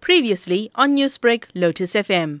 Previously on Newsbreak, Lotus FM.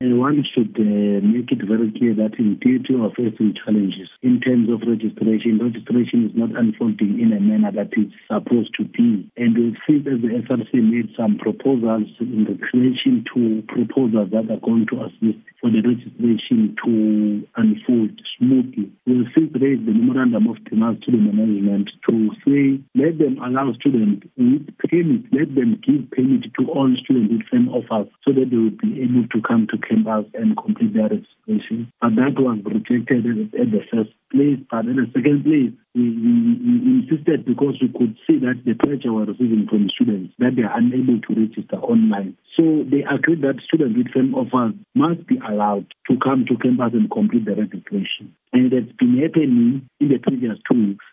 And one should uh, make it very clear that indeed you are facing challenges in terms of registration. Registration is not unfolding in a manner that it's supposed to be. And we see that the SRC made some proposals in the creation to proposals that are going to assist for the registration to unfold smoothly. We'll see raise the memorandum of demands to the management to say let them allow students with permit, let them give permit to all students with same offers so that they will be able to come to campus and complete their registration. But that was rejected at the first place. But in the second place, we, we, we insisted because we could see that the pressure we're receiving from students that they are unable to register online. So they agreed that students with same offers must be allowed to come to campus and complete the registration. And it's been happening in the previous two weeks.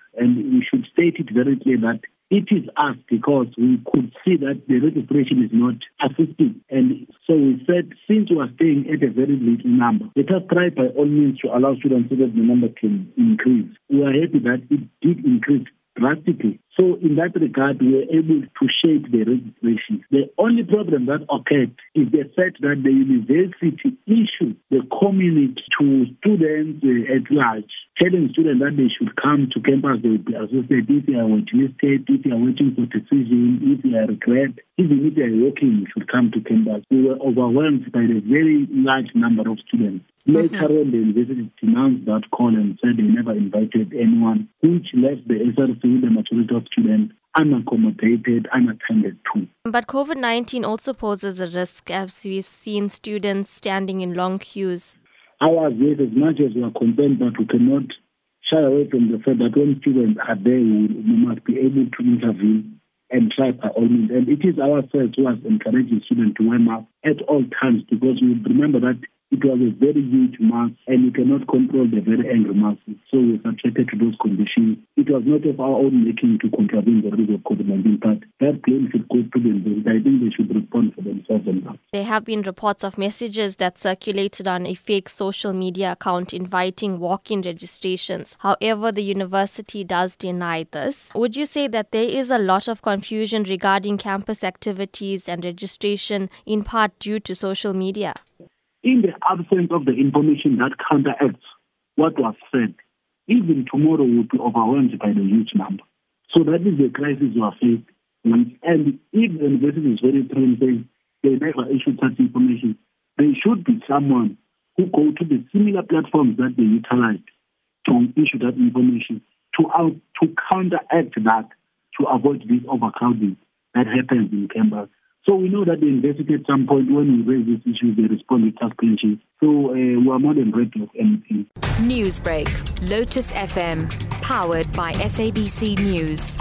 State it very clear that it is us because we could see that the registration is not assisting. And so we said, since we are staying at a very little number, let us try by all means to allow students so that the number can increase. We are happy that it did increase drastically. So in that regard, we were able to shape the registration. The only problem that occurred is the fact that the university issued the community to students uh, at large, telling students that they should come to campus, they will be associated. if they are waitlisted, if they are waiting for decision, if they are regret, even if they are working, they should come to campus. We were overwhelmed by the very large number of students. Later mm-hmm. on, the university denounced that call and said they never invited anyone, which left the SRC with the majority of students unaccommodated, unattended to. But COVID 19 also poses a risk as we've seen students standing in long queues. Ours, yes, as much as we are concerned, but we cannot shy away from the fact that when students are there, we, we must be able to intervene and try by all means. And it is ourselves who has encouraged students to wear masks at all times because we remember that it was a very huge mass and you cannot control the very angry masses. So we are subjected to those conditions. It was not of our own making to contravene the rules of COVID-19, but that blame should go to the. I think they should respond for themselves and that. There have been reports of messages that circulated on a fake social media account inviting walk-in registrations. However, the university does deny this. Would you say that there is a lot of confusion regarding campus activities and registration in part due to social media? in the absence of the information that counteracts what was said, even tomorrow will be overwhelmed by the huge number. So that is the crisis we are facing. And if the university is very trained, they, never issue such information. There should be someone who go to the similar platforms that they utilize to issue that information to out to counteract that to avoid this overcrowding that happens in campus. So we know that they investigate at some point when we raise this issue, they respond with clinches. So uh, we are more than ready of anything. Newsbreak, Lotus FM, powered by SABC News.